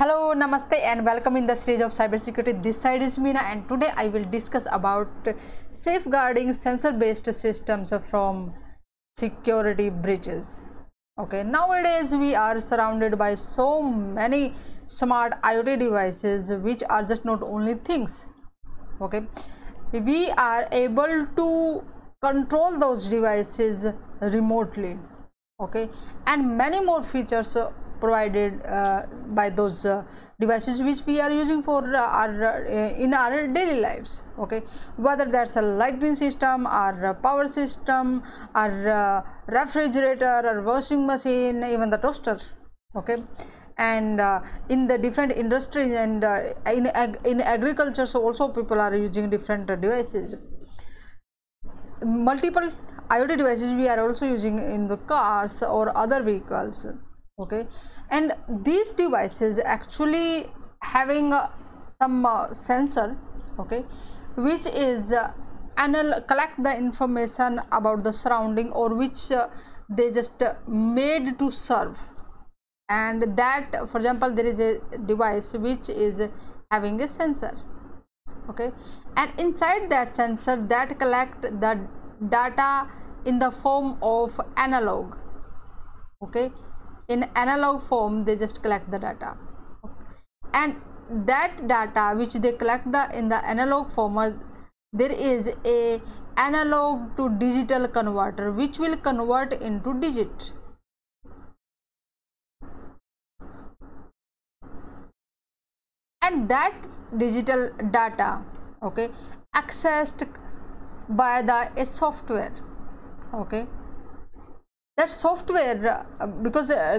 Hello, Namaste and welcome in the stage of cybersecurity. This side is Meena and today I will discuss about safeguarding sensor based systems from security breaches. Okay, nowadays we are surrounded by so many smart IoT devices which are just not only things. Okay, we are able to control those devices remotely okay and many more features provided uh, by those uh, devices which we are using for our uh, in our daily lives okay? Whether that's a lighting system or power system or refrigerator or washing machine even the toaster okay? And uh, in the different industries and uh, in ag in agriculture so also people are using different uh, devices. Multiple iot devices we are also using in the cars or other vehicles okay? And these devices actually having uh, some uh, sensor okay? Which is uh, anal collect the information about the surrounding or which uh, they just uh, made to serve. And that for example there is a device which is having a sensor okay? And inside that sensor that collect the data in the form of analog okay in analog form they just collect the data. And that data which they collect the in the analog form there is a analog to digital converter which will convert into digit. And that digital data okay accessed by the a software okay that software uh, because uh,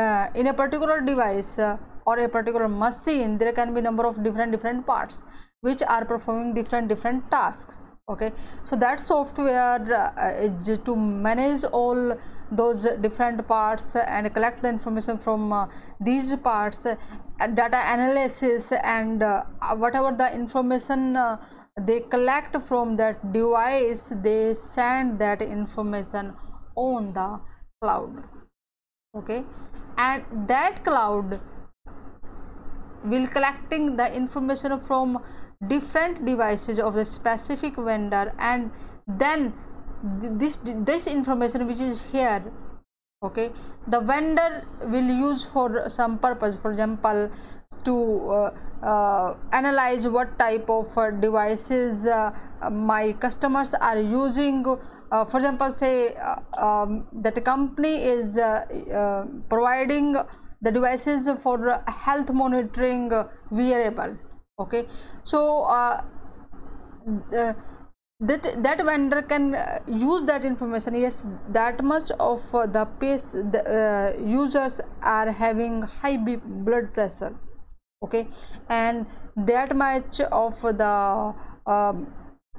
uh, in a particular device or a particular machine there can be number of different different parts which are performing different different tasks okay? So that software uh, is to manage all those different parts and collect the information from uh, these parts uh, data analysis and whatever the information they collect from that device they send that information on the cloud okay? And that cloud will collecting the information from different devices of the specific vendor and then this this information which is here okay the vendor will use for some purpose for example to uh, uh, analyze what type of uh, devices uh, my customers are using uh, for example say uh, um, that a company is providing the devices for health monitoring wearable okay? So uh, the, that that vendor can uh, use that information. Yes that much of uh, the pace the uh, users are having high blood pressure okay? And that much of the um,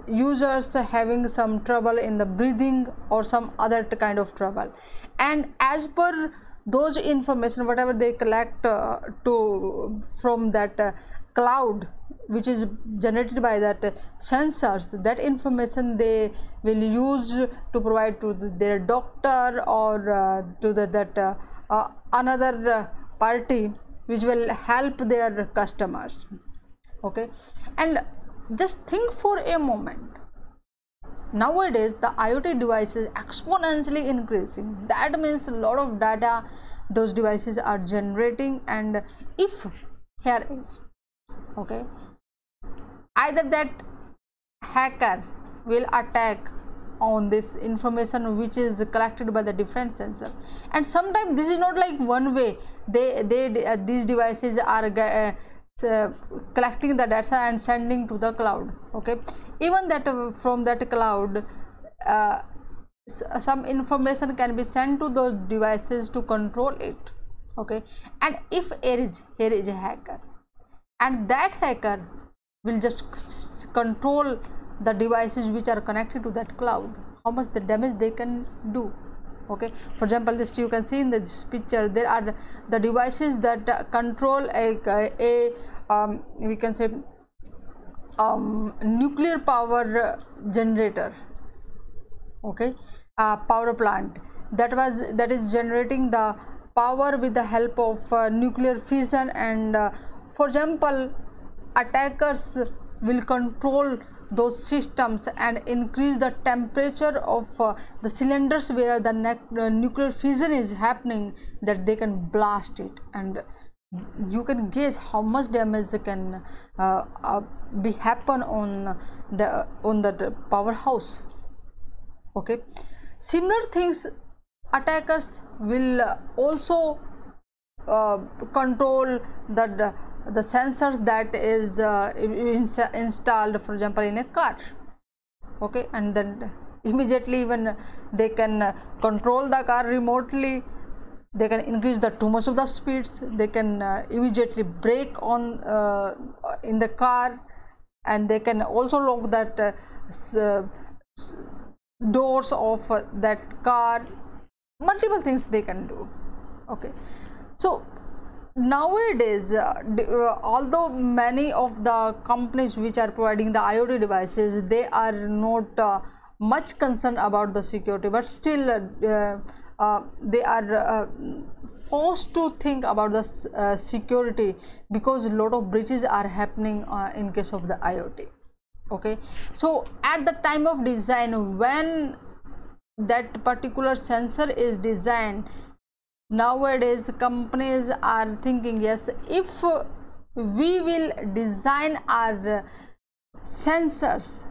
users having some trouble in the breathing or some other kind of trouble. And as per those information whatever they collect uh, to from that uh, cloud which is generated by that uh, sensors that information they will use to provide to the, their doctor or uh, to the, that uh, uh, another party which will help their customers. Okay? And just think for a moment. Nowadays the iot devices exponentially increasing. That means a lot of data those devices are generating and if here is okay? Either that hacker will attack on this information which is collected by the different sensor. And sometimes this is not like one way. They they uh, these devices are uh, uh, collecting the data and sending to the cloud okay? Even that uh, from that cloud uh, some information can be sent to those devices to control it okay? And if here is here is a hacker and that hacker will just control the devices which are connected to that cloud how much the damage they can do okay? For example this you can see in this picture there are the devices that control a, a um, we can say um, nuclear power generator. Okay? Uh, power plant. That was that is generating the power with the help of uh, nuclear fission and uh, for example attackers will control those systems and increase the temperature of uh, the cylinders where the uh, nuclear fission is happening that they can blast it. And you can guess how much damage can uh, uh, be happen on the on the powerhouse. Okay. Similar things attackers will also uh, control the the sensors that is uh, ins installed for example in a car okay? And then immediately even they can control the car remotely they can increase the too much of the speeds they can uh, immediately brake on uh, in the car and they can also lock that uh, doors of that car. Multiple things they can do okay? So nowadays uh, uh, although many of the companies which are providing the iot devices they are not uh, much concerned about the security but still uh, uh, they are uh, forced to think about the security because a lot of breaches are happening in case of the iot okay? So at the time of design when that particular sensor is designed nowadays companies are thinking yes if we will design our sensors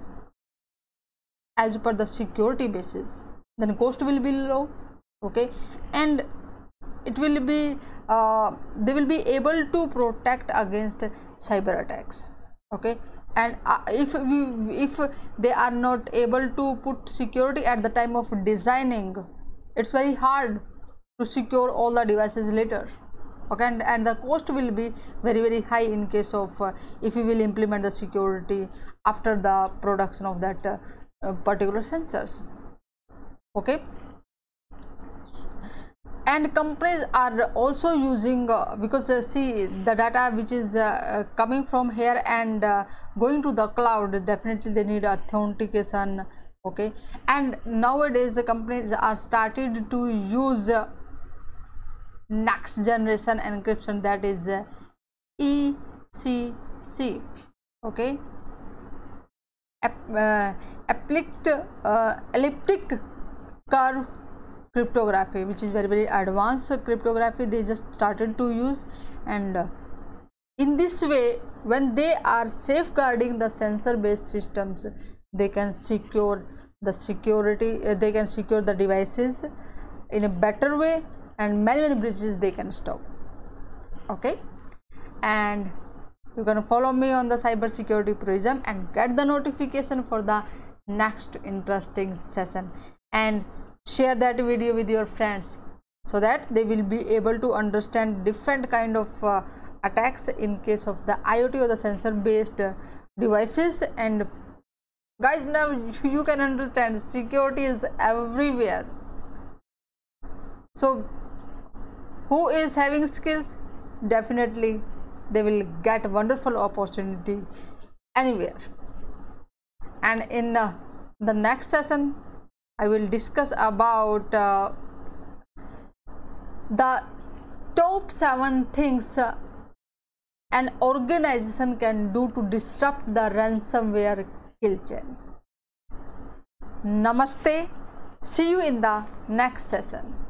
as per the security basis then cost will be low okay? And it will be uh, they will be able to protect against cyber attacks okay? And uh, if we if they are not able to put security at the time of designing it's very hard to secure all the devices later okay? And, and the cost will be very very high in case of uh, if you will implement the security after the production of that uh, uh, particular sensors okay? And companies are also using uh, because uh, see the data which is uh, coming from here and going to the cloud definitely they need authentication okay? And nowadays the companies are started to use next generation encryption that is uh, ECC okay? Uh, elliptic, uh, elliptic curve cryptography which is very very advanced cryptography they just started to use. And uh, in this way when they are safeguarding the sensor based systems they can secure the security uh, they can secure the devices in a better way and many many breaches they can stop. Okay? And you can follow me on the cyber security prism and get the notification for the next interesting session. And share that video with your friends so that they will be able to understand different kind of uh, attacks in case of the iot or the sensor based uh, devices. And guys now you can understand security is everywhere. So who is having skills? Definitely they will get wonderful opportunity anywhere. And in uh, the next session i will discuss about uh, the top 7 things uh, an organization can do to disrupt the ransomware kill chain. Namaste. See you in the next session